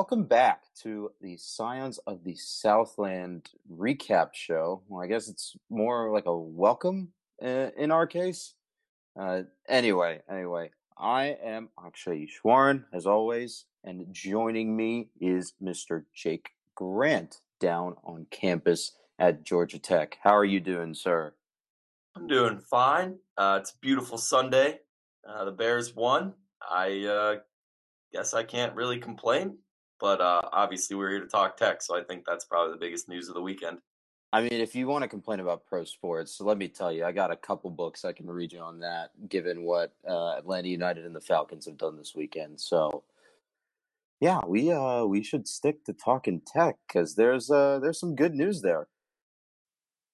welcome back to the Scions of the Southland recap show. Well, I guess it's more like a welcome uh, in our case. Uh, anyway, anyway, I am Akshay Ishwaran, as always, and joining me is Mr. Jake Grant down on campus at Georgia Tech. How are you doing, sir? I'm doing fine. Uh, it's a beautiful Sunday. Uh, the Bears won. I uh, guess I can't really complain, but uh, obviously we're here to talk tech, so I think that's probably the biggest news of the weekend. I mean, if you want to complain about pro sports, so let me tell you, I got a couple books I can read you on that, given what uh, Atlanta United and the Falcons have done this weekend. So, yeah, we uh we should stick to talking tech because there's uh there's some good news there.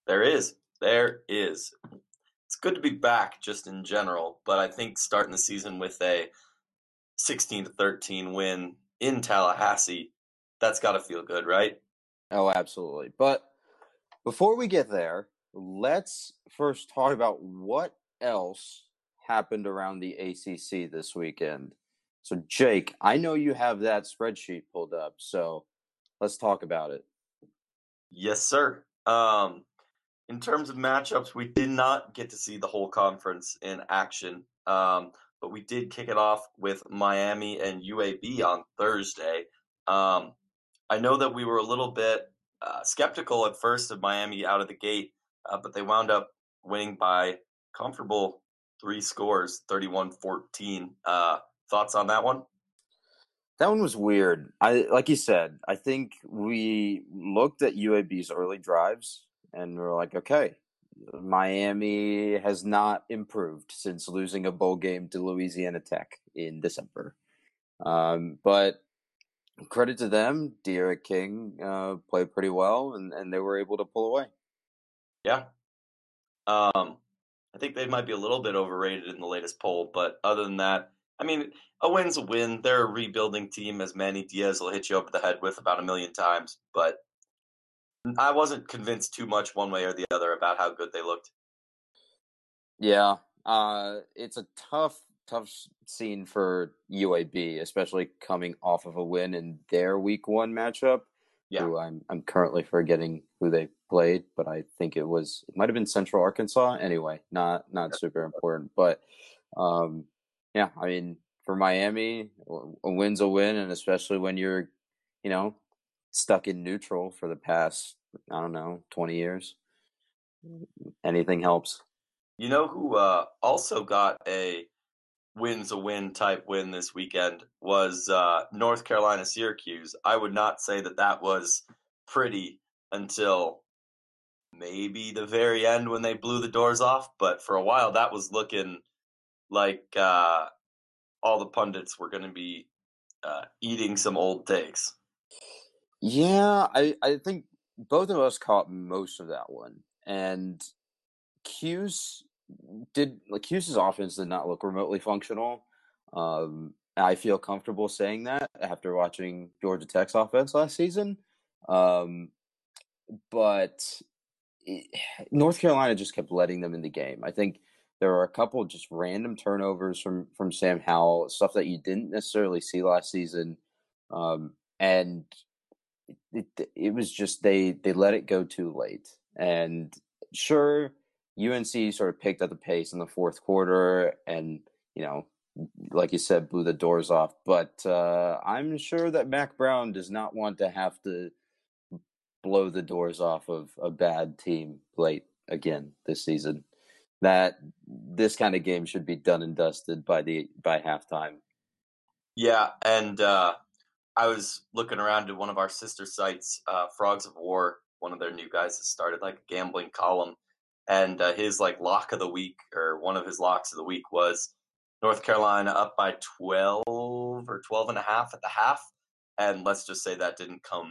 There is, there is. It's good to be back, just in general, but I think starting the season with a 16 to 13 win in Tallahassee, that's got to feel good, right? Oh, absolutely. But before we get there, let's first talk about what else happened around the ACC this weekend. So, Jake, I know you have that spreadsheet pulled up, so let's talk about it. Yes, sir. Um, in terms of matchups, we did not get to see the whole conference in action, um, but we did kick it off with Miami and UAB on Thursday. Um, I know that we were a little bit uh, skeptical at first of Miami out of the gate, uh, but they wound up winning by comfortable three scores 31 14. Uh, thoughts on that one? That one was weird. I like you said, I think we looked at UAB's early drives and we're like, okay, Miami has not improved since losing a bowl game to Louisiana Tech in December. Um, but credit to them, D'Eriq King uh, played pretty well, and, and they were able to pull away. Yeah. Um, I think they might be a little bit overrated in the latest poll, but other than that, I mean, a win's a win. They're a rebuilding team, as Manny Diaz will hit you over the head with about a million times. But I wasn't convinced too much one way or the other about how good they looked. Yeah, uh, it's a tough tough scene for UAB, especially coming off of a win in their week one matchup. Yeah. Who I'm I'm currently forgetting who they played, but I think it was it might have been Central Arkansas. Anyway, not not super important, but um, yeah, I mean for Miami, a win's a win, and especially when you're, you know, stuck in neutral for the past I don't know twenty years, anything helps. You know who uh, also got a wins a win type win this weekend was uh, North Carolina Syracuse. I would not say that that was pretty until maybe the very end when they blew the doors off, but for a while that was looking like uh, all the pundits were going to be uh, eating some old takes. Yeah, I, I think both of us caught most of that one. And Cuse did like Cuse's offense did not look remotely functional. Um, I feel comfortable saying that after watching Georgia Tech's offense last season. Um, but it, North Carolina just kept letting them in the game. I think there were a couple just random turnovers from from Sam Howell, stuff that you didn't necessarily see last season, um, and it, it, was just they they let it go too late. And sure, UNC sort of picked up the pace in the fourth quarter and, you know, like you said, blew the doors off. But uh, I'm sure that Mack Brown does not want to have to blow the doors off of a bad team late again this season. That this kind of game should be done and dusted by the by halftime. Yeah, and uh, I was looking around to one of our sister sites, uh, Frogs of War. One of their new guys has started like a gambling column, and uh, his like lock of the week or one of his locks of the week was North Carolina up by 12 or 12 and a half at the half and let's just say that didn't come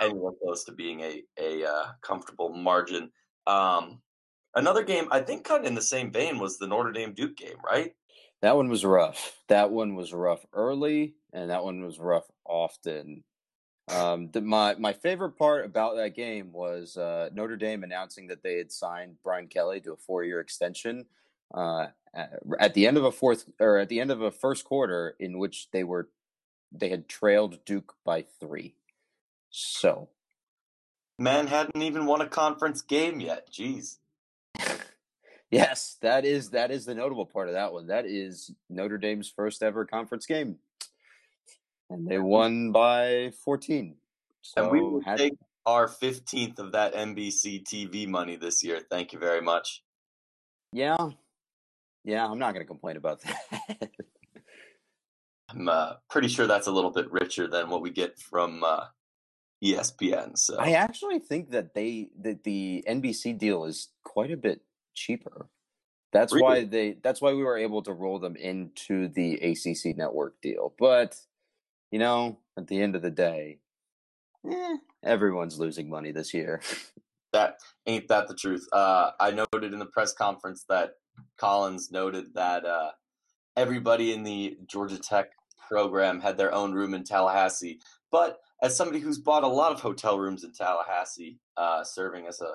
anywhere close to being a a uh, comfortable margin um, another game I think kind of in the same vein was the Notre Dame Duke game right that one was rough that one was rough early and that one was rough often um, the, my my favorite part about that game was uh, Notre Dame announcing that they had signed Brian Kelly to a four year extension uh, at the end of a fourth or at the end of a first quarter in which they were they had trailed Duke by three. So, man hadn't even won a conference game yet. Jeez. yes, that is that is the notable part of that one. That is Notre Dame's first ever conference game, and they won by fourteen. So and we will had... take our fifteenth of that NBC TV money this year. Thank you very much. Yeah, yeah, I'm not going to complain about that. I'm uh, pretty sure that's a little bit richer than what we get from uh, ESPN. So I actually think that they that the NBC deal is quite a bit cheaper. That's really? why they that's why we were able to roll them into the ACC network deal. But you know, at the end of the day, eh, everyone's losing money this year. that ain't that the truth. Uh, I noted in the press conference that Collins noted that uh, everybody in the Georgia Tech program had their own room in Tallahassee. But as somebody who's bought a lot of hotel rooms in Tallahassee, uh, serving as a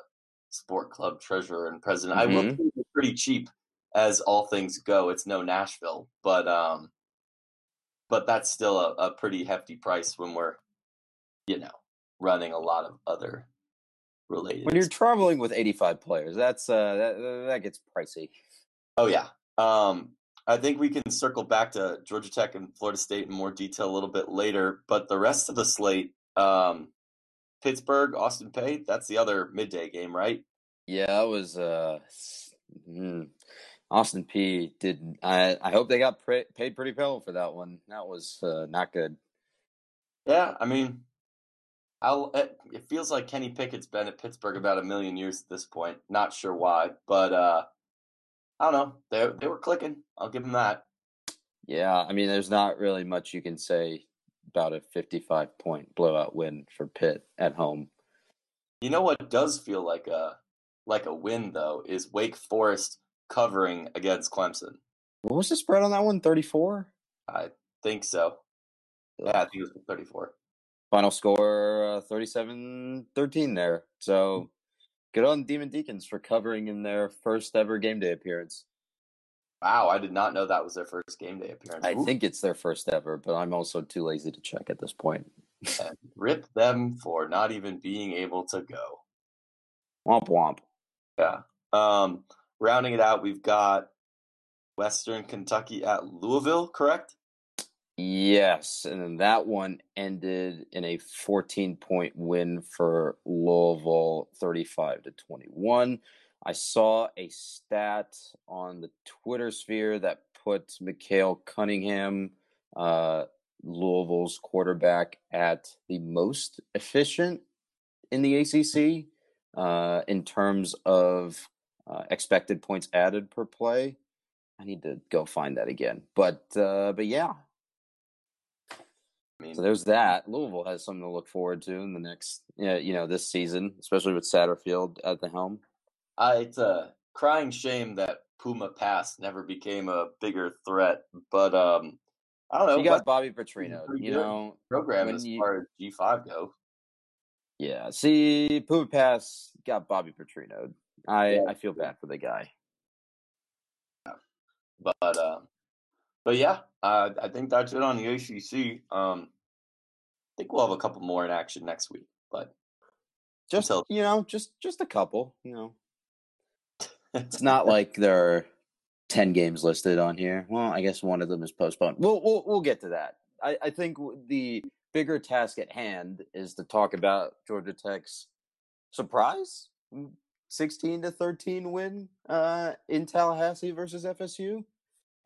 sport club treasurer and president, mm-hmm. I will mm-hmm. pretty cheap as all things go. It's no Nashville, but um, but that's still a, a pretty hefty price when we're, you know, running a lot of other related. When you're traveling with 85 players, that's uh, that that gets pricey. Oh yeah. Um, I think we can circle back to Georgia Tech and Florida State in more detail a little bit later, but the rest of the slate, um, Pittsburgh, Austin Peay, that's the other midday game, right? Yeah, that was uh, mm, Austin P Did I? I hope they got pre- paid pretty well for that one. That was uh, not good. Yeah, I mean, I'll, it, it feels like Kenny Pickett's been at Pittsburgh about a million years at this point. Not sure why, but uh, I don't know. They they were clicking. I'll give them that. Yeah, I mean, there's not really much you can say about a 55 point blowout win for Pitt at home. You know what does feel like a like a win though is Wake Forest covering against Clemson. What was the spread on that one? 34? I think so. Yeah, I think it was 34. Final score uh, 37 13 there. So Good on Demon Deacons for covering in their first ever game day appearance. Wow, I did not know that was their first game day appearance. I Ooh. think it's their first ever, but I'm also too lazy to check at this point. rip them for not even being able to go. Womp womp. Yeah. Um, rounding it out, we've got Western Kentucky at Louisville, correct? Yes, and then that one ended in a 14 point win for Louisville, 35 to 21. I saw a stat on the Twitter sphere that put Malik Cunningham, uh, Louisville's quarterback, at the most efficient in the ACC uh, in terms of uh, expected points added per play. I need to go find that again, but uh, but yeah, I mean, so there's that. Louisville has something to look forward to in the next, you know, this season, especially with Satterfield at the helm. Uh, it's a crying shame that Puma Pass never became a bigger threat, but um, I don't know. You got Bobby Petrino, you know, program as you, far as G five go. Yeah, see, Puma Pass got Bobby Petrino. I yeah. I feel bad for the guy. But uh, but yeah, uh, I think that's it on the ACC. Um, I think we'll have a couple more in action next week, but just until... you know, just just a couple. You know, it's not like there are ten games listed on here. Well, I guess one of them is postponed. We'll we'll, we'll get to that. I, I think the bigger task at hand is to talk about Georgia Tech's surprise 16 to 13 win uh, in Tallahassee versus FSU.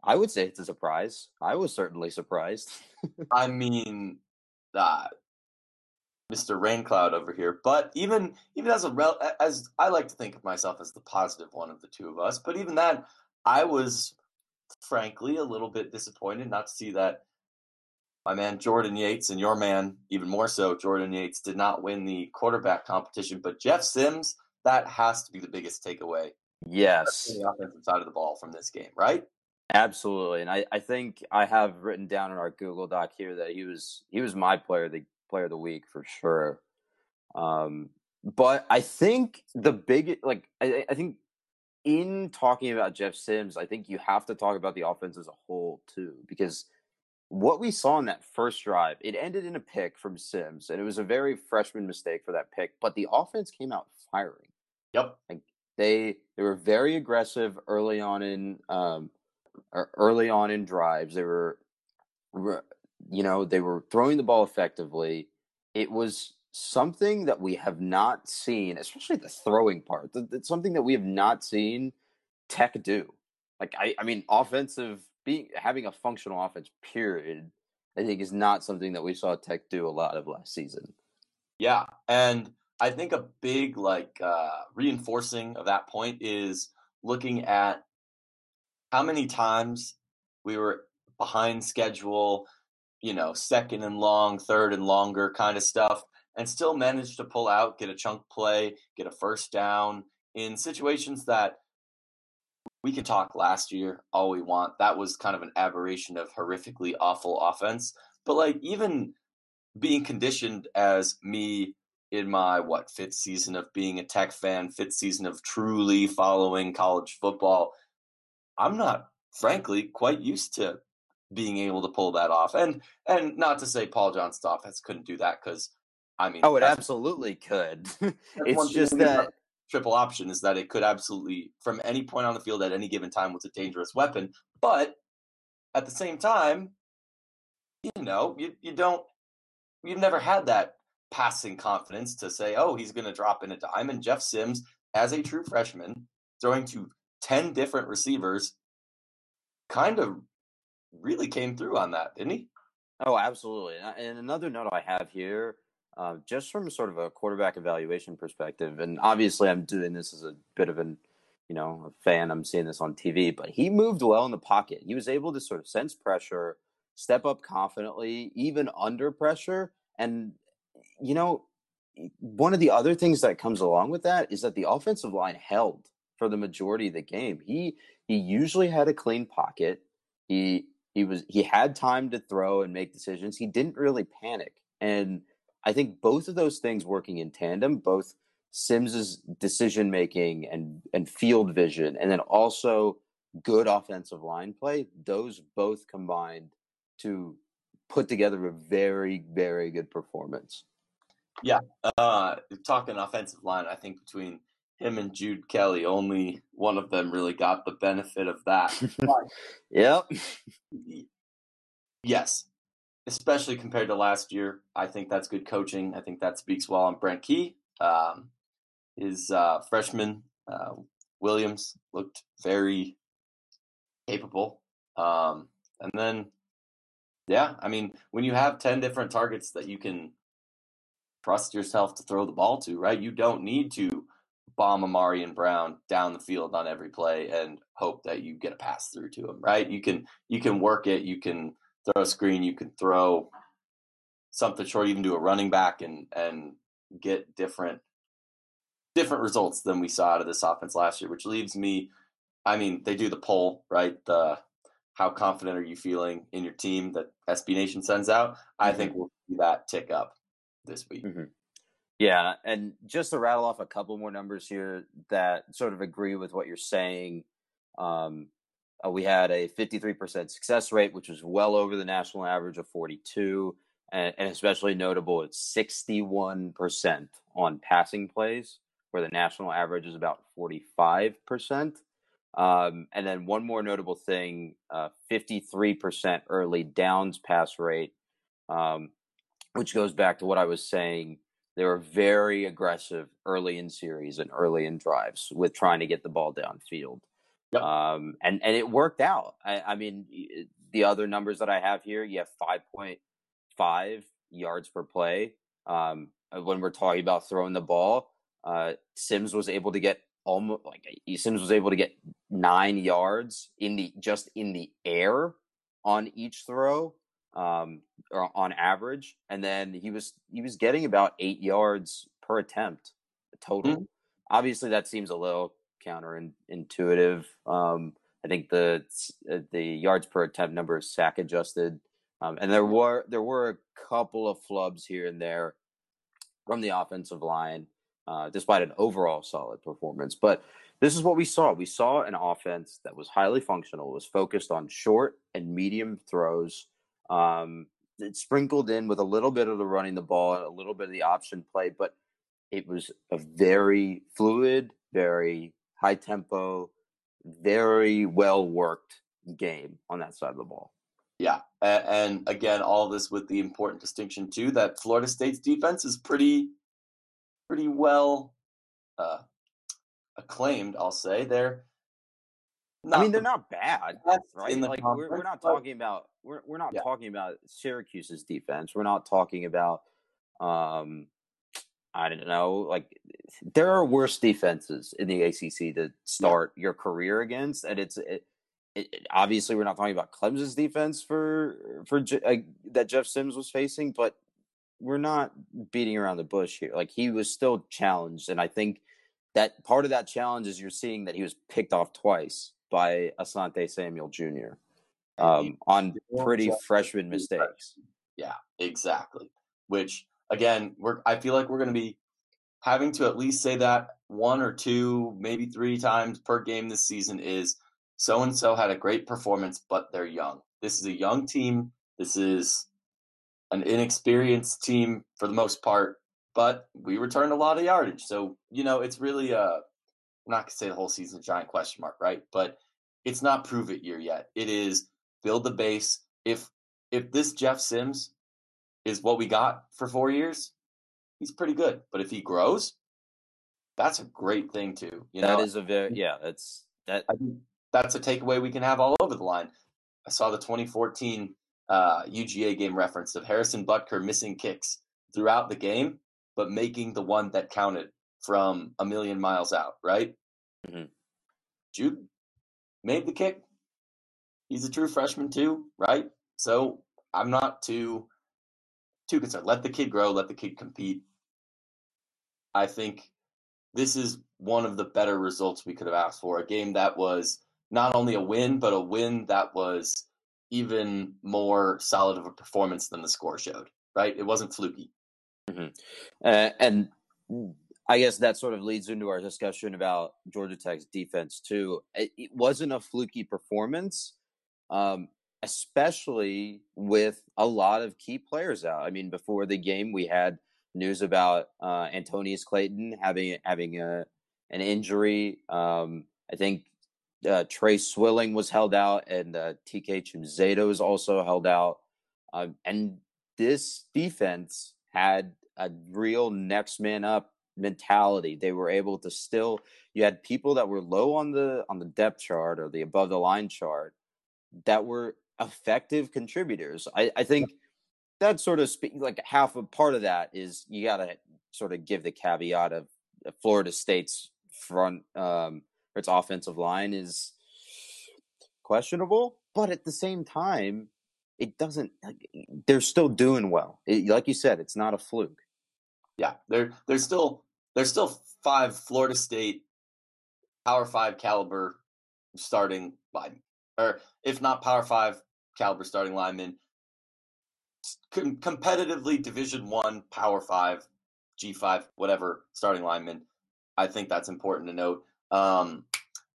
I would say it's a surprise. I was certainly surprised. I mean, uh, Mr. Raincloud over here, but even even as a rel- as I like to think of myself as the positive one of the two of us, but even that, I was frankly a little bit disappointed not to see that my man Jordan Yates and your man even more so Jordan Yates did not win the quarterback competition, but Jeff Sims that has to be the biggest takeaway. Yes, the offensive side of the ball from this game, right? Absolutely, and I, I think I have written down in our Google Doc here that he was he was my player the player of the week for sure. Um, but I think the big like I, I think in talking about Jeff Sims, I think you have to talk about the offense as a whole too, because what we saw in that first drive, it ended in a pick from Sims, and it was a very freshman mistake for that pick. But the offense came out firing. Yep. Like they they were very aggressive early on in um, early on in drives. They were, you know, they were throwing the ball effectively. It was something that we have not seen, especially the throwing part. It's something that we have not seen Tech do. Like I, I mean, offensive being having a functional offense. Period. I think is not something that we saw Tech do a lot of last season. Yeah, and I think a big like uh, reinforcing of that point is looking at how many times we were behind schedule, you know, second and long, third and longer kind of stuff, and still managed to pull out, get a chunk play, get a first down in situations that we can talk last year all we want. That was kind of an aberration of horrifically awful offense. But like even being conditioned as me in my what fifth season of being a tech fan, fifth season of truly following college football, I'm not frankly quite used to being able to pull that off. And and not to say Paul Johnson's offense couldn't do that because I mean, oh, it absolutely could. it's just that triple option is that it could absolutely, from any point on the field at any given time, was a dangerous weapon. But at the same time, you know, you you don't, you've never had that passing confidence to say, oh, he's going to drop in a dime. And Jeff Sims, as a true freshman, throwing to 10 different receivers, kind of really came through on that, didn't he? Oh, absolutely. And another note I have here, uh, just from sort of a quarterback evaluation perspective, and obviously I'm doing this as a bit of an, you know, a fan. I'm seeing this on TV, but he moved well in the pocket. He was able to sort of sense pressure, step up confidently, even under pressure, and you know, one of the other things that comes along with that is that the offensive line held for the majority of the game. He he usually had a clean pocket. He he was he had time to throw and make decisions. He didn't really panic. And I think both of those things working in tandem, both Sims's decision making and and field vision, and then also good offensive line play, those both combined to put together a very, very good performance. Yeah, uh, talking offensive line, I think between him and Jude Kelley, only one of them really got the benefit of that. yep. Yes, especially compared to last year. I think that's good coaching. I think that speaks well on Brent Key. Um, his uh, freshman uh, Williams looked very capable. Um, and then, yeah, I mean, when you have 10 different targets that you can trust yourself to throw the ball to, right? You don't need to bomb Ahmarean Brown down the field on every play and hope that you get a pass through to him, right? You can you can work it, you can throw a screen, you can throw something short, even do a running back and and get different different results than we saw out of this offense last year, which leaves me I mean, they do the poll, right? The how confident are you feeling in your team that SB Nation sends out? I think mm-hmm. we'll see that tick up this week. Mm-hmm. Yeah, and just to rattle off a couple more numbers here that sort of agree with what you're saying. Um, uh, we had a 53% success rate, which was well over the national average of 42, and, and especially notable, it's 61% on passing plays, where the national average is about 45%. Um, and then one more notable thing: uh, 53% early downs pass rate, um, which goes back to what I was saying. They were very aggressive early in series and early in drives with trying to get the ball downfield. Yep. Um, and, and it worked out. I, I, mean, the other numbers that I have here, you have 5.5 yards per play. Um, uh, when we're talking about throwing the ball, uh, Sims was able to get almost like he Sims was able to get nine yards in the just in the air on each throw um, on average, and then he was he was getting about eight yards per attempt total. Mm-hmm. Obviously, that seems a little counterintuitive. Um, I think the uh, the yards per attempt number is sack adjusted, um, and there were there were a couple of flubs here and there from the offensive line, uh, despite an overall solid performance. But this is what we saw. We saw an offense that was highly functional, was focused on short and medium throws Um, sprinkled in with a little bit of the running the ball and a little bit of the option play, but it was a very fluid, very high tempo, very well worked game on that side of the ball. Yeah, and, and again, all this with the important distinction too that Florida State's defense is pretty, pretty well uh, acclaimed. I'll say they're. I mean, they're not bad, right? like we're, we're not talking about we're we're not yeah. talking about Syracuse's defense. We're not talking about um I don't know, like there are worse defenses in the ACC to start yeah. your career against, and it's it, it, obviously we're not talking about Clemson's defense for for uh, that Jeff Sims was facing, but we're not beating around the bush here. Like he was still challenged, and I think that part of that challenge is you're seeing that he was picked off twice by Asante Samuel Jr. Um, on pretty freshman mistakes. Yeah, exactly. Which again, we're I feel like we're going to be having to at least say that one or two, maybe three times per game this season is so and so had a great performance, but they're young. This is a young team. This is an inexperienced team for the most part, but we returned a lot of yardage. So, you know, it's really a, I'm not going to say the whole season a giant question mark, right? But it's not prove it year yet. It is build the base. If if this Jeff Sims is what we got for four years, he's pretty good. But if he grows, that's a great thing too. You know, that is a very yeah. That's that. That's a takeaway we can have all over the line. I saw the 2014 uh, UGA game reference of Harrison Butker missing kicks throughout the game, but making the one that counted from a million miles out. Right? Mm-hmm. Jude made the kick. He's a true freshman too, right? So I'm not too too concerned. Let the kid grow. Let the kid compete. I think this is one of the better results we could have asked for. A game that was not only a win, but a win that was even more solid of a performance than the score showed. Right? It wasn't fluky. Mm-hmm. Uh, and I guess that sort of leads into our discussion about Georgia Tech's defense too. It, it wasn't a fluky performance. Um, especially with a lot of key players out. I mean, before the game, we had news about uh, Antonneous Clayton having having a an injury. Um, I think uh, Tre Swilling was held out, and uh, TK Chimedza is also held out. Um, and this defense had a real next man up mentality. They were able to still. You had people that were low on the on the depth chart or the above the line chart that were effective contributors. I, I think that sort of speak like half a part of that is you got to sort of give the caveat of Florida State's front, um, its offensive line is questionable, but at the same time, it doesn't. They're still doing well. It, like you said, it's not a fluke. Yeah, they're they're still there's still five Florida State Power Five caliber starting line, or if not Power Five caliber starting linemen, com- competitively Division One, Power Five, G five, whatever starting linemen. I think that's important to note. Um,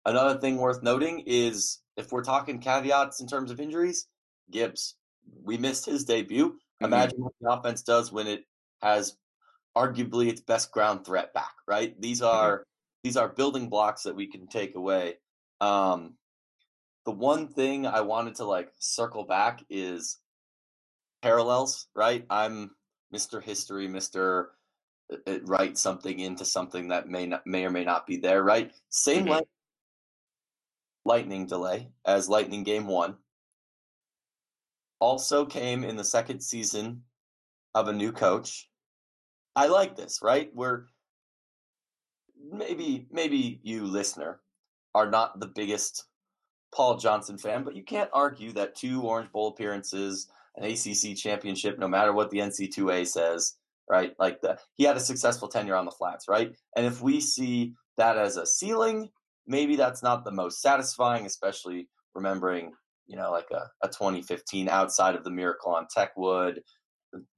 another thing worth noting is if we're talking caveats in terms of injuries, Gibbs, we missed his debut. Mm-hmm. Imagine what the offense does when it has arguably its best ground threat back. Right? These mm-hmm. are mm-hmm. these are building blocks that we can take away. Um, the one thing I wanted to like circle back is parallels, right? I'm Mr. History, Mr. It, uh, uh, write something into something that may not may or may not be there, right? Same mm-hmm. lightning delay as Lightning Game One. Also came in the second season of a new coach. I like this, right? We're maybe maybe you listener are not the biggest Paul Johnson fan, but you can't argue that two Orange Bowl appearances, an ACC championship, no matter what the NC2A says, right? Like the, he had a successful tenure on the flats, right? And if we see that as a ceiling, maybe that's not the most satisfying, especially remembering, you know, like a, a 2015 outside of the miracle on Techwood,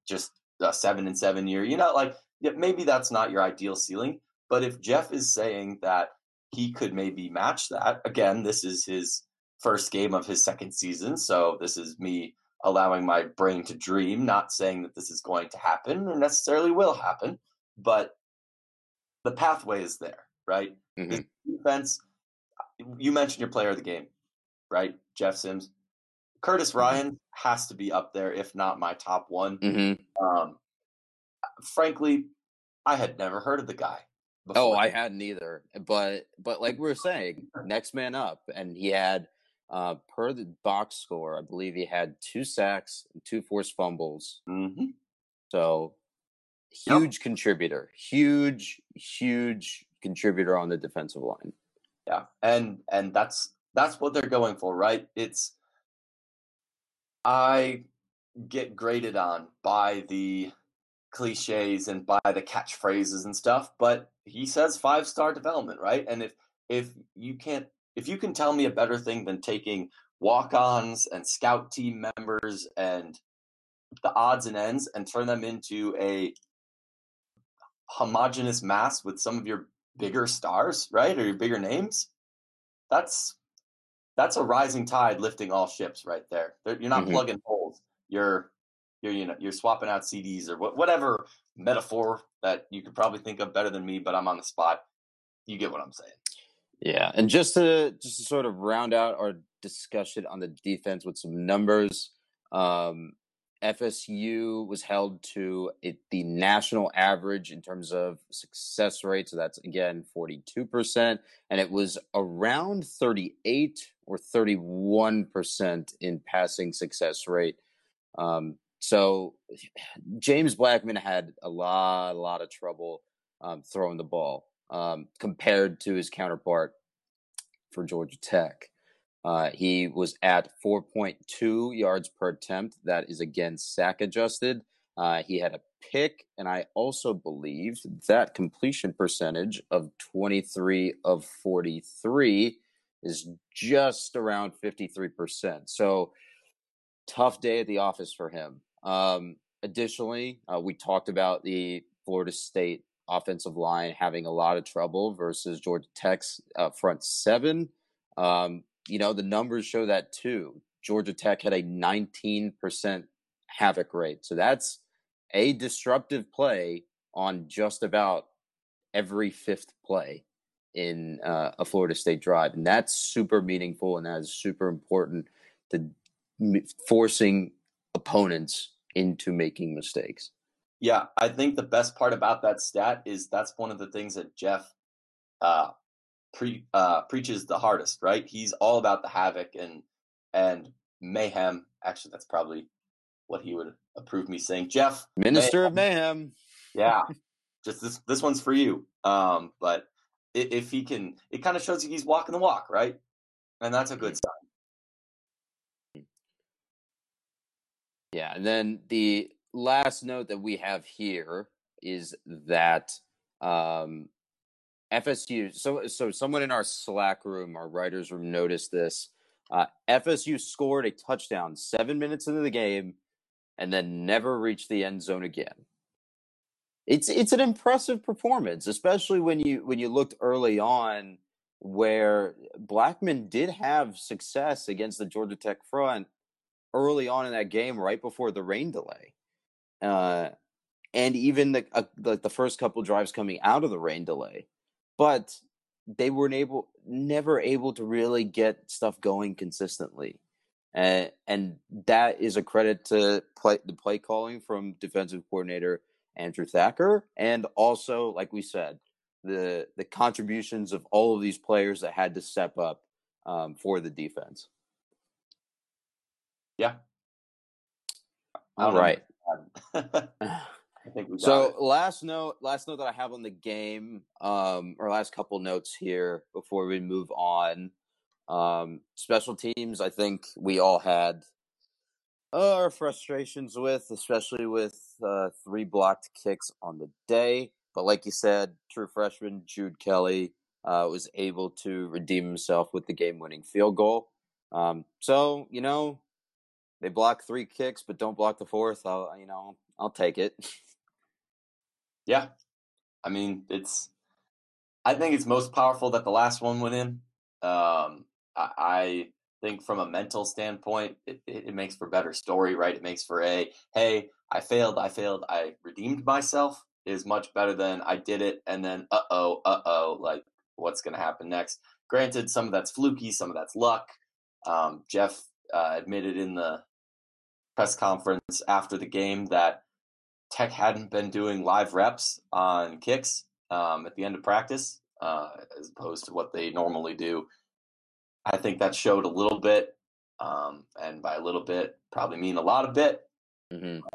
just a seven and seven year, you know, like maybe that's not your ideal ceiling. But if Geoff is saying that he could maybe match that, again, this is his first game of his second season. So this is me allowing my brain to dream, not saying that this is going to happen or necessarily will happen, but the pathway is there, right? Mhm. Defense, you mentioned your player of the game, right? Jeff Sims. Curtis Mm-hmm. Ryan has to be up there, if not my top one. Mhm. Um, frankly, I had never heard of the guy. Oh. I hadn't either. But but like we were saying, next man up, and he had uh, per the box score, I believe he had two sacks, and two forced fumbles. Mm-hmm. So Yep. huge contributor, huge huge contributor on the defensive line. Yeah, and and that's that's what they're going for, right? It's I get graded on by the cliches and by the catchphrases and stuff, but he says five star development, right? And if if you can't if you can tell me a better thing than taking walk-ons and scout team members and the odds and ends and turn them into a homogenous mass with some of your bigger stars, right? Or your bigger names. That's that's a rising tide lifting all ships right there. There- You're not Mhm. plugging holes. You're you're you know you're swapping out CDs or what, whatever metaphor that you could probably think of better than me, but I'm on the spot. You get what I'm saying. Yeah, and just to just to sort of round out our discussion on the defense with some numbers, um, FSU was held to it, the national average in terms of success rate. So that's again forty two percent, and it was around thirty eight or thirty one percent in passing success rate. Um, so James Blackman had a lot, a lot of trouble um, throwing the ball um, compared to his counterpart for Georgia Tech. Uh, he was at 4.2 yards per attempt. That is again sack adjusted. Uh, he had a pick, and I also believe that completion percentage of 23 of 43 is just around 53%. So tough day at the office for him. Um, additionally, uh, we talked about the Florida State offensive line having a lot of trouble versus Georgia Tech's uh, front seven. Um, you know, the numbers show that too. Georgia Tech had a 19% havoc rate. So that's a disruptive play on just about every fifth play in uh, a Florida State drive. And that's super meaningful and that is super important to forcing opponents into making mistakes. Yeah, I think the best part about that stat is that's one of the things that Geoff uh, pre uh, preaches the hardest, right? He's all about the havoc and and mayhem. Actually, that's probably what he would approve me saying. Geoff, Minister of Mayhem. yeah, just this this one's for you. Um, but i- if he can, it kind of shows you he's walking the walk, right? And that's a good sign. Yeah, and then the last note that we have here is that um, FSU. So, so someone in our Slack room, our writers room, noticed this. Uh, FSU scored a touchdown seven minutes into the game, and then never reached the end zone again. It's it's an impressive performance, especially when you when you looked early on where Blackman did have success against the Georgia Tech front early on in that game, right before the rain delay, uh, and even the uh, the, the first couple drives coming out of the rain delay, but they weren't able, never able to really get stuff going consistently, and and that is a credit to play the play calling from defensive coordinator Andrew Thacker, and also, like we said, the the contributions of all of these players that had to step up um, for the defense. Yeah. All right. I think we So it. last note, last note that I have on the game, um, or last couple notes here before we move on. Um, special teams, I think we all had our frustrations with, especially with uh, three blocked kicks on the day. But like you said, true freshman Jude Kelley uh, was able to redeem himself with the game-winning field goal. Um, so you know, they block three kicks, but don't block the fourth. I'll, you know, I'll take it. Yeah. I mean, it's. I think it's most powerful that the last one went in. Um, I, I think from a mental standpoint, it, it, it makes for better story, right? It makes for a hey, I failed, I failed, I redeemed myself is much better than I did it and then uh oh, uh oh, like what's going to happen next. Granted, some of that's fluky, some of that's luck. Um, Geoff uh, admitted in the press conference after the game that Tech hadn't been doing live reps on kicks um, at the end of practice, uh, as opposed to what they normally do. I think that showed a little bit, um, and by a little bit, probably mean a lot of bit. Mm-hmm.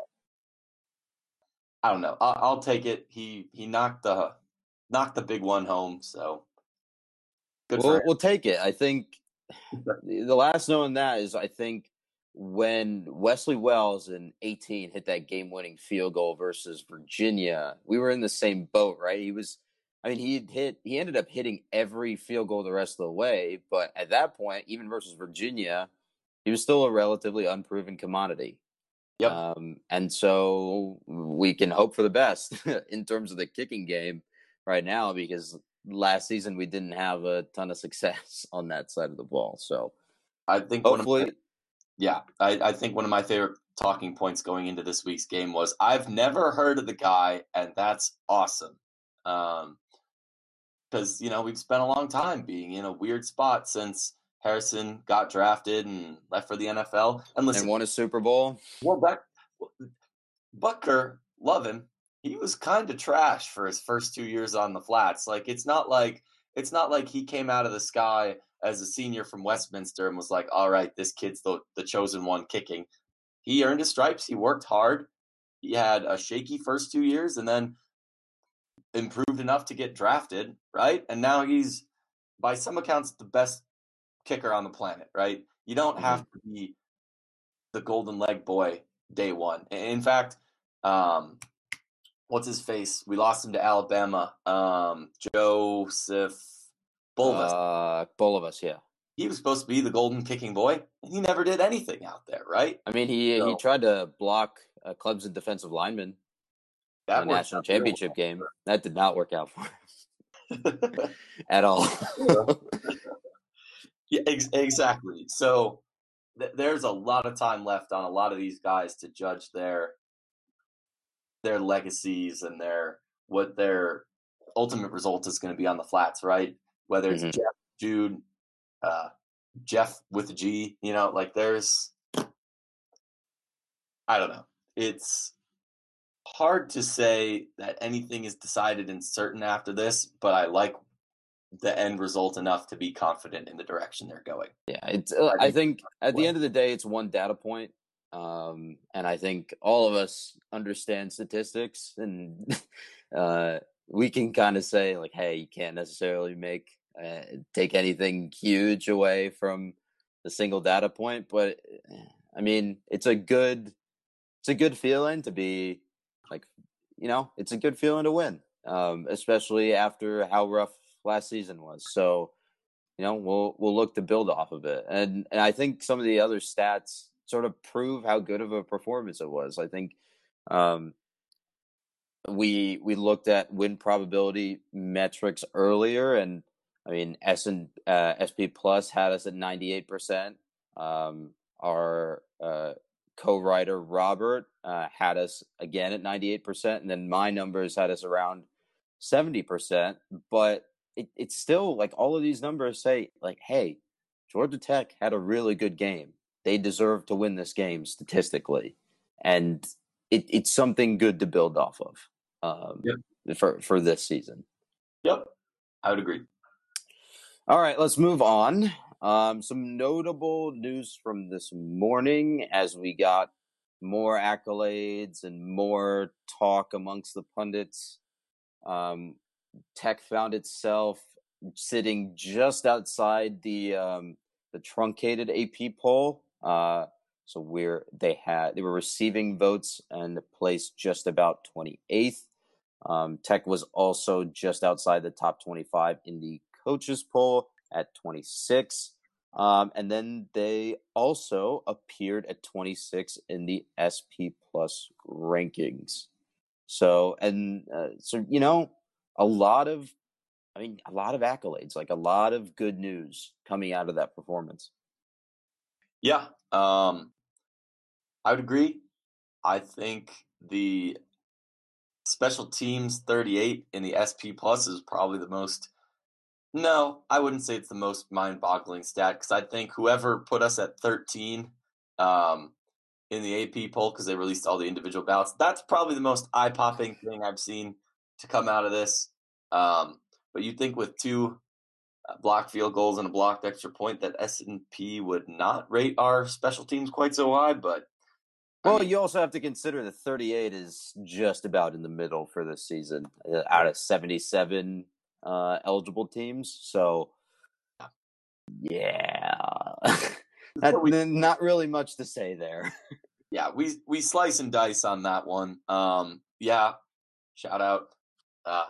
I don't know. I'll, I'll, take it. He he knocked the knocked the big one home, so good. We'll, we'll take it. I think the last note on that is I think when Wesley Wells in 18 hit that game winning field goal versus Virginia, we were in the same boat, right? He was, I mean, he hit, he ended up hitting every field goal the rest of the way. But at that point, even versus Virginia, he was still a relatively unproven commodity. Yep. Um, and so we can hope for the best in terms of the kicking game right now because last season we didn't have a ton of success on that side of the ball. So I think hopefully yeah, I, I think one of my favorite talking points going into this week's game was I've never heard of the guy, and that's awesome. Um, because you know we've spent a long time being in a weird spot since Harrison got drafted and left for the NFL, and listen, and won a Super Bowl. Well, that Butker, love him. He was kind of trash for his first two years on the flats. Like it's not like it's not like he came out of the sky as a senior from Westminster and was like, all right, this kid's the, the chosen one kicking. He earned his stripes. He worked hard. He had a shaky first two years and then improved enough to get drafted, right? And now he's, by some accounts, the best kicker on the planet, right? You don't mm-hmm. have to be the golden leg boy day one. In fact, um, what's his face? We lost him to Alabama. Um, Joseph Bulovas. Uh, Bulovas, yeah. He was supposed to be the golden kicking boy, and he never did anything out there, right? I mean, he so, he tried to block uh, Clemson defensive lineman that national championship game. That did not work out for him at all. yeah, ex- exactly. So th- there's a lot of time left on a lot of these guys to judge their their legacies and their what their ultimate result is going to be on the flats, right? Whether it's mm-hmm. Jeff, Jude, uh, Geoff with a G, you know, like there's, I don't know. It's hard to say that anything is decided and certain after this, but I like the end result enough to be confident in the direction they're going. Yeah, it's. Uh, I, think, I think at the end of the day, it's one data point, um, and I think all of us understand statistics, and uh, we can kind of say like, "Hey, you can't necessarily make uh, take anything huge away from the single data point, but eh, I mean, it's a good, it's a good feeling to be like, you know, it's a good feeling to win, um, especially after how rough last season was. So, you know, we'll we'll look to build off of it, and and I think some of the other stats sort of prove how good of a performance it was. I think um, we we looked at win probability metrics earlier, and I mean, S and uh, SP Plus had us at ninety eight percent. Um, our uh, co-writer Robert uh, had us again at ninety eight percent, and then my numbers had us around seventy percent. But it, it's still like all of these numbers say, like, hey, Georgia Tech had a really good game. They deserve to win this game statistically, and it, it's something good to build off of um, yep. for for this season. Yep, I would agree. All right, let's move on. Um, some notable news from this morning as we got more accolades and more talk amongst the pundits. Um, Tech found itself sitting just outside the um, the truncated AP poll. Uh, so we're they had they were receiving votes and placed just about 28th. Um, Tech was also just outside the top 25 in the coaches poll at 26. Um, and then they also appeared at 26 in the SP Plus rankings. So, and uh, so, you know, a lot of, I mean, a lot of accolades, like a lot of good news coming out of that performance. Yeah, um, I would agree. I think the special teams 38 in the SP plus is probably the most. No, I wouldn't say it's the most mind-boggling stat because I think whoever put us at 13 um, in the AP poll because they released all the individual ballots, that's probably the most eye-popping thing I've seen to come out of this. Um, but you think with two uh, blocked field goals and a blocked extra point that S&P would not rate our special teams quite so high, but well, I mean, you also have to consider that 38 is just about in the middle for this season uh, out of 77 uh, eligible teams. So, yeah, that, we, not really much to say there. yeah, we we slice and dice on that one. Um, yeah, shout out uh,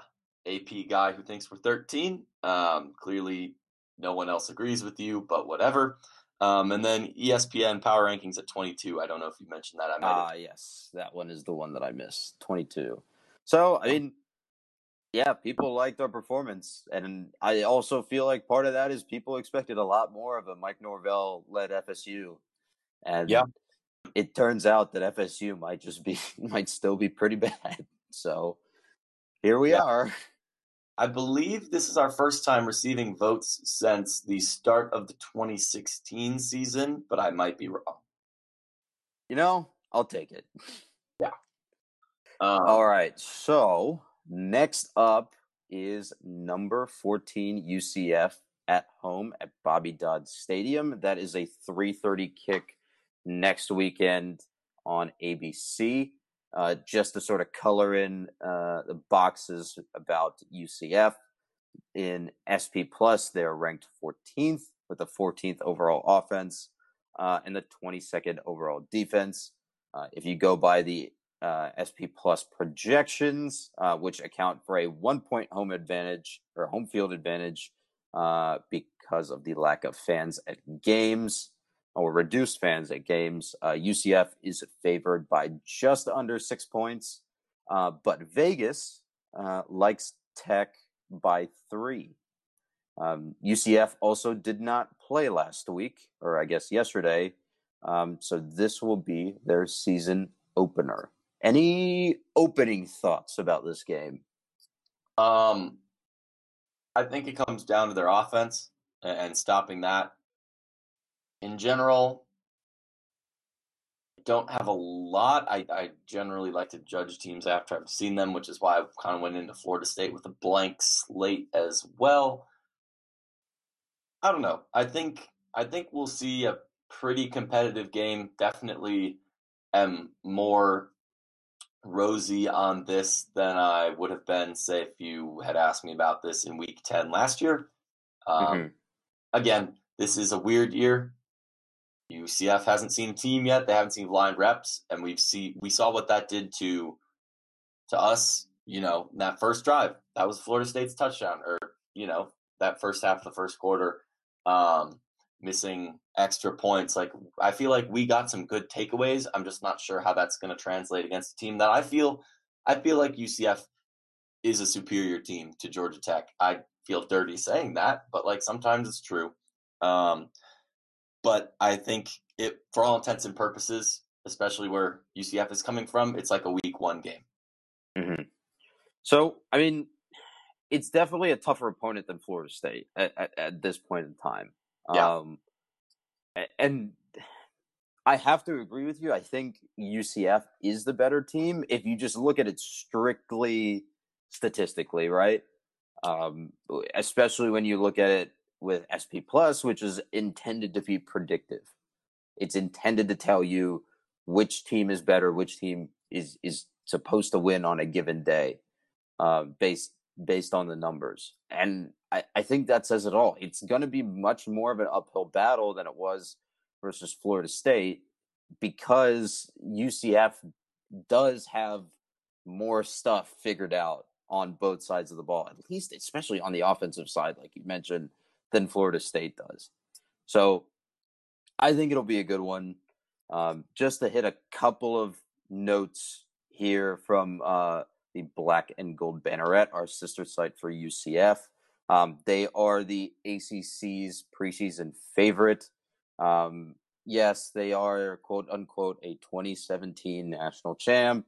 AP guy who thinks we're 13. Um, clearly, no one else agrees with you, but whatever. Um, and then ESPN Power Rankings at 22. I don't know if you mentioned that. I. Ah, yes, that one is the one that I missed. 22. So I mean, yeah, people liked our performance, and I also feel like part of that is people expected a lot more of a Mike Norvell led FSU, and yeah, it turns out that FSU might just be might still be pretty bad. So here we yeah. are. I believe this is our first time receiving votes since the start of the 2016 season, but I might be wrong. You know, I'll take it. Yeah. Um, All right. So next up is number 14 UCF at home at Bobby Dodd Stadium. That is a 3:30 kick next weekend on ABC uh, just to sort of color in uh, the boxes about UCF. In SP Plus, they're ranked 14th with a 14th overall offense uh, and the 22nd overall defense. Uh, if you go by the uh, SP Plus projections, uh, which account for a one point home advantage or home field advantage because of the lack of fans at games, or reduced fans at games. Uh, UCF is favored by just under six points, uh, but Vegas uh, likes Tech by three. Um, UCF also did not play last week, or I guess yesterday, um, so this will be their season opener. Any opening thoughts about this game? Um, I think it comes down to their offense and stopping that in general, don't have a lot. I, I generally like to judge teams after I've seen them, which is why I kind of went into Florida State with a blank slate as well. I don't know. I think I think we'll see a pretty competitive game. Definitely am more rosy on this than I would have been, say, if you had asked me about this in week 10 last year. Um, mm-hmm. Again, this is a weird year. UCF hasn't seen a team yet. They haven't seen blind reps, and we've see we saw what that did to to us. You know, that first drive that was Florida State's touchdown, or you know that first half of the first quarter, um, missing extra points. Like I feel like we got some good takeaways. I'm just not sure how that's going to translate against a team that I feel I feel like UCF is a superior team to Georgia Tech. I feel dirty saying that, but like sometimes it's true. Um, but I think it, for all intents and purposes, especially where UCF is coming from, it's like a week one game. Mm-hmm. So, I mean, it's definitely a tougher opponent than Florida State at, at, at this point in time. Yeah. Um, and I have to agree with you. I think UCF is the better team if you just look at it strictly statistically, right? Um, especially when you look at it with SP Plus, which is intended to be predictive. It's intended to tell you which team is better, which team is is supposed to win on a given day, uh, based based on the numbers. And I, I think that says it all. It's going to be much more of an uphill battle than it was versus Florida State because UCF does have more stuff figured out on both sides of the ball, at least, especially on the offensive side, like you mentioned than Florida State does. So I think it'll be a good one. Um, just to hit a couple of notes here from uh, the Black and Gold Banneret, our sister site for UCF. Um, they are the AAC's preseason favorite. Um, yes, they are quote unquote a 2017 national champ.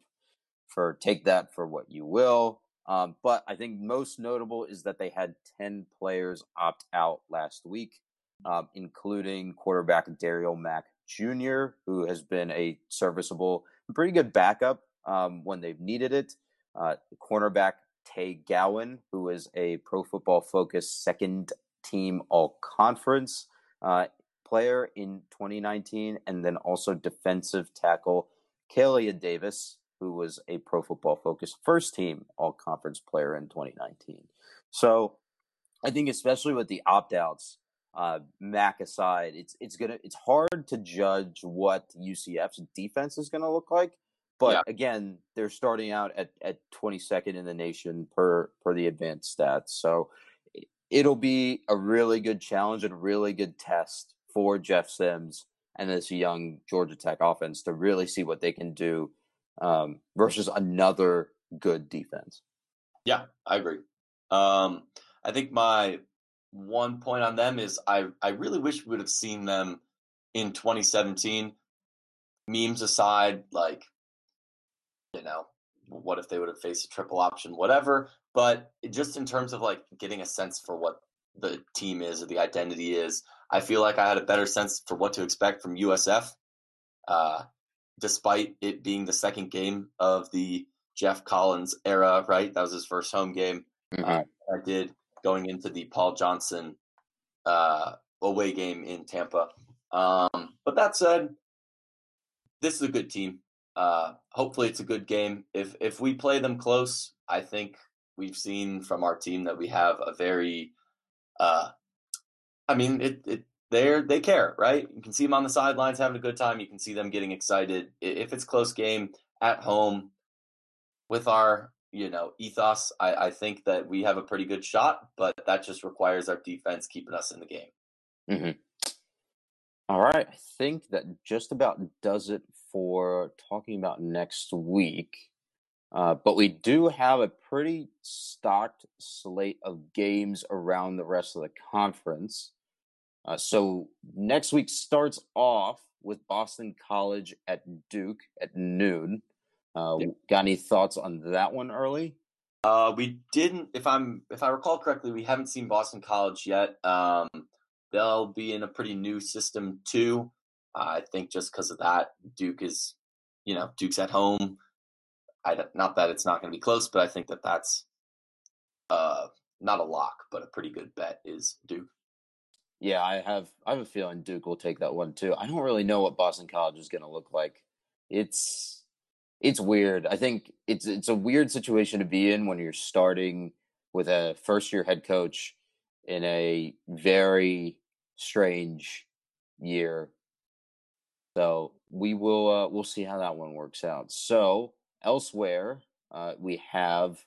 For take that for what you will. Um, but I think most notable is that they had 10 players opt out last week, um, including quarterback Darriel Mack Jr., who has been a serviceable, pretty good backup um, when they've needed it. Uh, cornerback Tay Gowan, who is a pro football focus second team all conference uh, player in 2019, and then also defensive tackle Kalia Davis, who was a pro football focus first team all conference player in 2019. So I think especially with the opt outs, uh, Mack aside, it's it's gonna it's hard to judge what UCF's defense is gonna look like. But yeah. again, they're starting out at, at 22nd in the nation per per the advanced stats. So it'll be a really good challenge and a really good test for Jeff Sims and this young Georgia Tech offense to really see what they can do um, versus another good defense. Yeah, I agree. Um, I think my one point on them is I, I really wish we would have seen them in 2017. Memes aside, like, you know, what if they would have faced a triple option, whatever. But just in terms of like getting a sense for what the team is or the identity is, I feel like I had a better sense for what to expect from USF. Uh, despite it being the second game of the Geoff Collins era, right? That was his first home game. Mm-hmm. Uh, I did going into the Paul Johnson uh, away game in Tampa. Um, but that said, this is a good team. Uh, hopefully, it's a good game. If if we play them close, I think we've seen from our team that we have a very, uh, I mean, it, it they're they care, right? You can see them on the sidelines having a good time. You can see them getting excited. If it's close game at home with our you know ethos, I, I think that we have a pretty good shot. But that just requires our defense keeping us in the game. Mm-hmm. All right, I think that just about does it for talking about next week. Uh, but we do have a pretty stocked slate of games around the rest of the conference. Uh, so next week starts off with Boston College at Duke at noon. Uh, Got any thoughts on that one early? Uh, we didn't. If I'm, if I recall correctly, we haven't seen Boston College yet. Um, they'll be in a pretty new system too. I think just because of that, Duke is, you know, Duke's at home. I not that it's not going to be close, but I think that that's uh, not a lock, but a pretty good bet is Duke. Yeah, I have I have a feeling Duke will take that one too. I don't really know what Boston College is going to look like. It's it's weird. I think it's it's a weird situation to be in when you're starting with a first year head coach in a very strange year. So we will uh, we'll see how that one works out. So elsewhere, uh, we have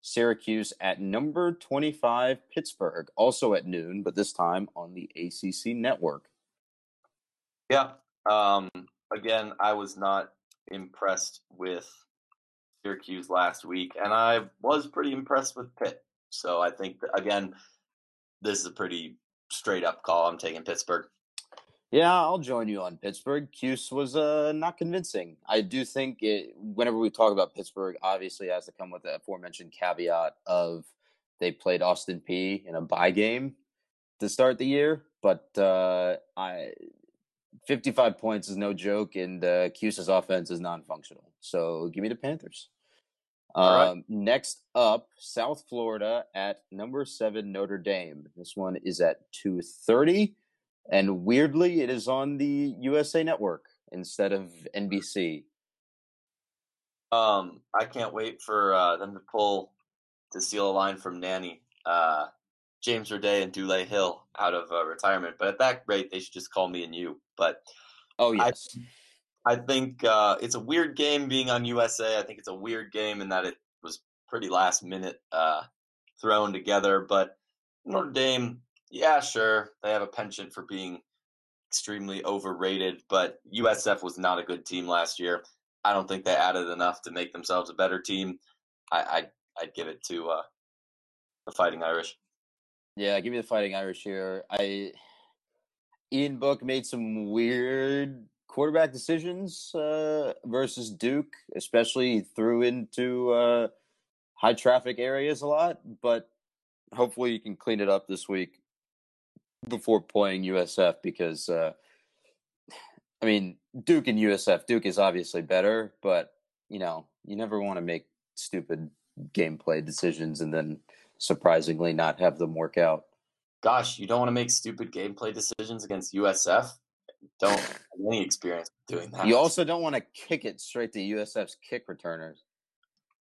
Syracuse at number 25 Pittsburgh, also at noon, but this time on the ACC network. Yeah. Um, again, I was not impressed with Syracuse last week, and I was pretty impressed with Pitt. So I think, again, this is a pretty straight up call. I'm taking Pittsburgh. Yeah, I'll join you on Pittsburgh. Cuse was uh, not convincing. I do think it, whenever we talk about Pittsburgh, obviously has to come with the aforementioned caveat of they played Austin Peay in a bye game to start the year. But uh, I, 55 points is no joke, and uh, Cuse's offense is non-functional. So give me the Panthers. Um, Next up, South Florida at number seven Notre Dame. This one is at two thirty. And weirdly, it is on the USA Network instead of NBC. Um, I can't wait for uh, them to pull to steal a line from Nanny, uh, James Roday and Dule Hill out of uh, retirement. But at that rate, they should just call me and you. But oh yes, I, I think uh, it's a weird game being on USA. I think it's a weird game in that it was pretty last minute uh, thrown together. But Notre Dame yeah, sure, they have a penchant for being extremely overrated, but USF was not a good team last year. I don't think they added enough to make themselves a better team. I, I'd, I'd give it to uh, the Fighting Irish. Yeah, give me the Fighting Irish here. I Ian Book made some weird quarterback decisions uh, versus Duke, especially threw into uh, high traffic areas a lot. But hopefully, you can clean it up this week before playing USF because, uh, I mean, Duke and USF. Duke is obviously better, but you know, you never want to make stupid gameplay decisions and then surprisingly not have them work out. Gosh, you don't want to make stupid gameplay decisions against USF. Don't have any experience doing that. You also don't want to kick it straight to USF's kick returners.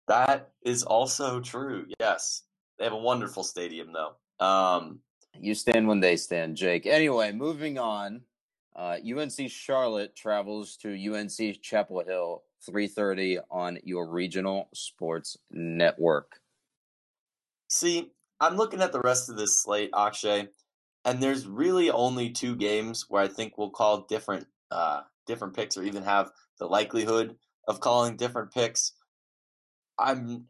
That is also true. Yes, they have a wonderful stadium though. Um, you stand when they stand, Jake. Anyway, moving on. Uh, UNC Charlotte travels to UNC Chapel Hill, 3:30 on your regional sports network. See, I'm looking at the rest of this slate, Akshay, and there's really only two games where I think we'll call different uh, different picks, or even have the likelihood of calling different picks. I'm.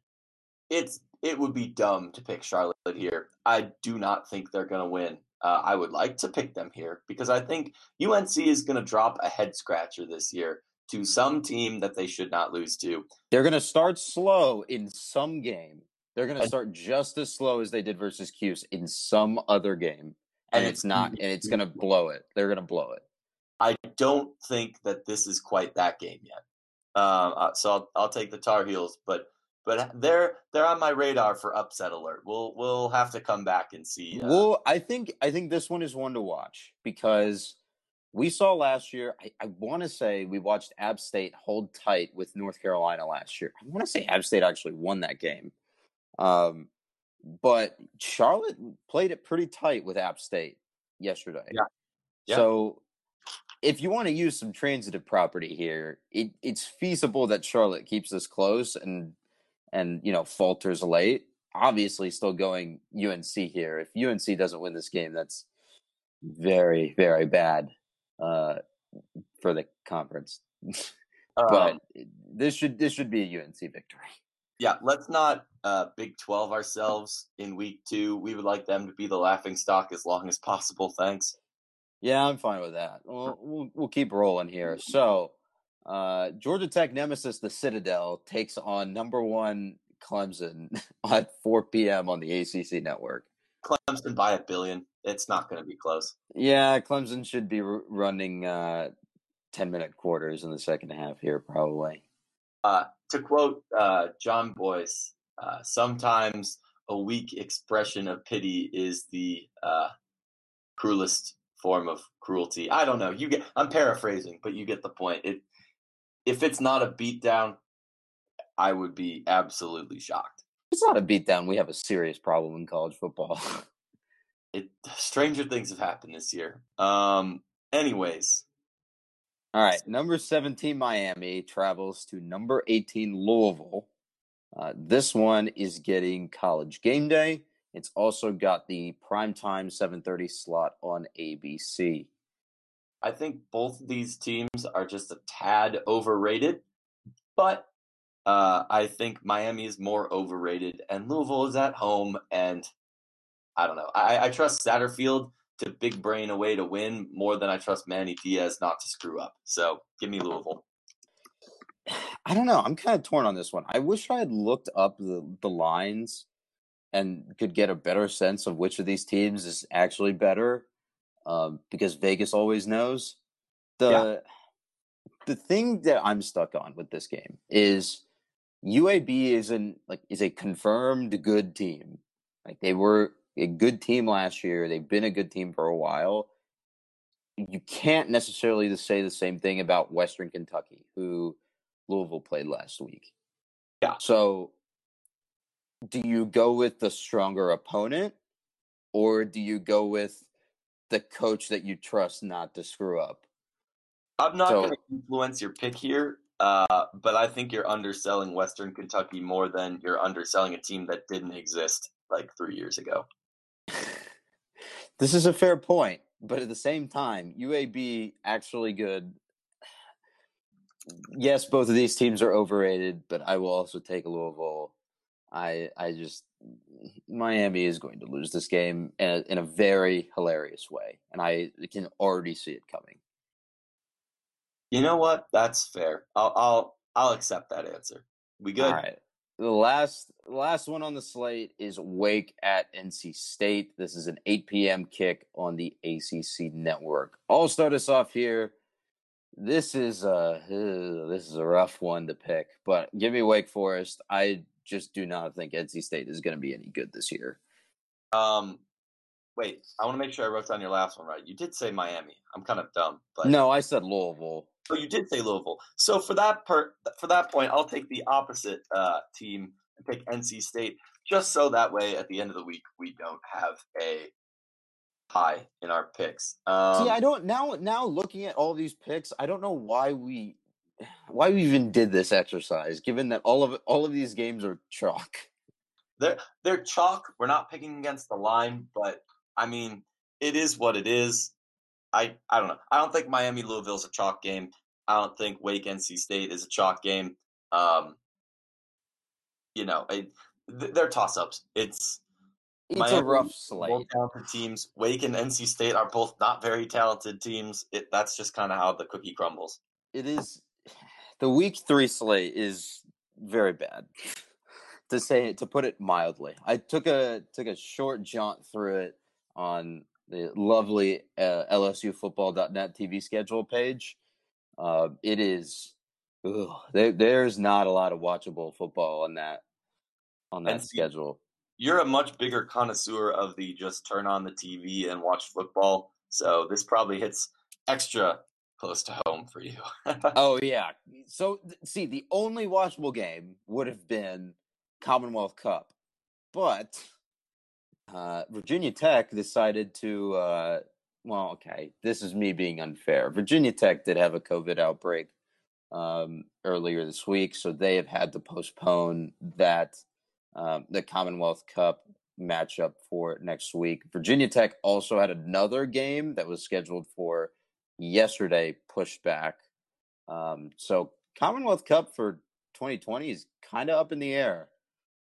It's it would be dumb to pick Charlotte here. I do not think they're going to win. Uh, I would like to pick them here because I think UNC is going to drop a head scratcher this year to some team that they should not lose to. They're going to start slow in some game. They're going to start just as slow as they did versus Cuse in some other game, and, it's not, and it's going to blow it. They're going to blow it. I don't think that this is quite that game yet. Um, uh, so I'll, I'll take the Tar Heels, but but they're they're on my radar for upset alert. We'll we'll have to come back and see. Uh, well, I think I think this one is one to watch because we saw last year. I, I want to say we watched App State hold tight with North Carolina last year. I want to say App State actually won that game, um, but Charlotte played it pretty tight with App State yesterday. Yeah. yeah. So if you want to use some transitive property here, it, it's feasible that Charlotte keeps this close and and you know falters late. Obviously, still going UNC here. If UNC doesn't win this game, that's very very bad uh, for the conference. but um, this should this should be a UNC victory. Yeah, let's not uh, Big Twelve ourselves in week two. We would like them to be the laughing stock as long as possible. Thanks. Yeah, I'm fine with that. We'll, we'll, we'll keep rolling here. So, uh, Georgia Tech nemesis, the Citadel, takes on number one Clemson at 4 p.m. on the ACC network. Clemson by a billion. It's not going to be close. Yeah, Clemson should be r- running uh, 10 minute quarters in the second half here, probably. Uh, to quote uh, John Boyce, uh, sometimes a weak expression of pity is the uh, cruelest form of cruelty. I don't know. You get. I'm paraphrasing, but you get the point. It if it's not a beatdown, I would be absolutely shocked. It's not a beatdown. We have a serious problem in college football. it stranger things have happened this year. Um. Anyways. All right, number 17 Miami travels to number 18 Louisville. Uh, this one is getting college game day. It's also got the primetime 7:30 slot on ABC. I think both of these teams are just a tad overrated, but uh, I think Miami is more overrated, and Louisville is at home, and I don't know. I, I trust Satterfield to big brain away to win more than I trust Manny Diaz not to screw up. So give me Louisville. I don't know. I'm kind of torn on this one. I wish I had looked up the, the lines and could get a better sense of which of these teams is actually better um, because Vegas always knows. The yeah. the thing that I'm stuck on with this game is UAB isn't like is a confirmed good team. Like they were a good team last year. They've been a good team for a while. You can't necessarily say the same thing about Western Kentucky, who Louisville played last week. Yeah. So do you go with the stronger opponent or do you go with the coach that you trust not to screw up? I'm not so, going to influence your pick here, uh, but I think you're underselling Western Kentucky more than you're underselling a team that didn't exist like three years ago. this is a fair point, but at the same time, UAB actually good. Yes, both of these teams are overrated, but I will also take Louisville I I just Miami is going to lose this game in a, in a very hilarious way, and I can already see it coming. You know what? That's fair. I'll I'll I'll accept that answer. We good? All right. The last last one on the slate is Wake at NC State. This is an 8 p.m. kick on the ACC network. I'll start us off here. This is a this is a rough one to pick, but give me Wake Forest. I just do not think NC State is going to be any good this year. Um, wait, I want to make sure I wrote down your last one right. You did say Miami. I'm kind of dumb, but no, I said Louisville. Oh, you did say Louisville. So for that per for that point, I'll take the opposite uh, team and pick NC State, just so that way at the end of the week we don't have a high in our picks. Um, See, I don't now. Now looking at all these picks, I don't know why we why we even did this exercise, given that all of all of these games are chalk. They're they're chalk. We're not picking against the line, but I mean, it is what it is. I I don't know. I don't think Miami Louisville is a chalk game. I don't think Wake NC State is a chalk game. Um, you know, it, they're toss ups. It's it's Miami, a rough slate. Both talented teams. Wake and NC State are both not very talented teams. It, that's just kind of how the cookie crumbles. It is. The week three slate is very bad, to say it to put it mildly. I took a took a short jaunt through it on the lovely uh, LSUFootball.net TV schedule page. Uh, it is ugh, there, there's not a lot of watchable football on that on that see, schedule. You're a much bigger connoisseur of the just turn on the TV and watch football, so this probably hits extra close to home for you. oh yeah. So see, the only watchable game would have been Commonwealth Cup, but uh, Virginia Tech decided to. Uh, well, okay, this is me being unfair. Virginia Tech did have a COVID outbreak um, earlier this week, so they have had to postpone that um, the Commonwealth Cup matchup for next week. Virginia Tech also had another game that was scheduled for yesterday pushed back. Um, so Commonwealth Cup for 2020 is kind of up in the air.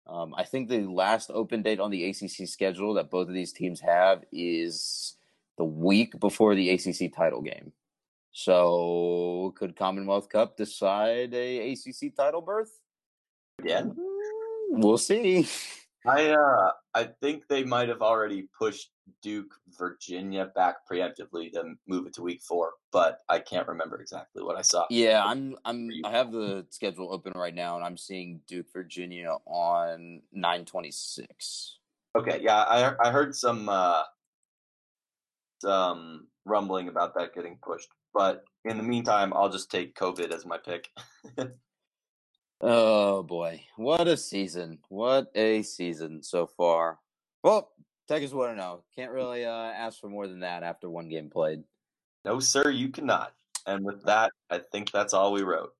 Um, I think the last open date on the ACC schedule that both of these teams have is the week before the ACC title game. So, could Commonwealth Cup decide a ACC title berth? Yeah, mm, we'll see. I uh, I think they might have already pushed Duke, Virginia back preemptively to move it to week four, but I can't remember exactly what I saw. Yeah, I'm I'm I have the schedule open right now, and I'm seeing Duke, Virginia on nine twenty six. Okay, yeah, I I heard some uh, some rumbling about that getting pushed, but in the meantime, I'll just take COVID as my pick. oh boy, what a season! What a season so far. Well, Texas want to know. Can't really uh, ask for more than that after one game played. No, sir, you cannot. And with that, I think that's all we wrote.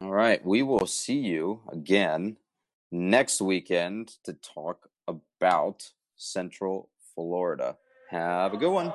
All right. We will see you again next weekend to talk about Central Florida. Have a good one.